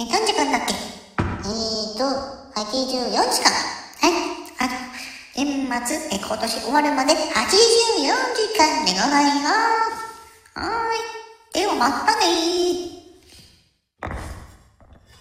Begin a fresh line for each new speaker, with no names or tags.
え、何時間だっけ？えーと、84時間。はい。あ、年末、え、今年終わるまで84時間でございます。はーい。ではまたねー。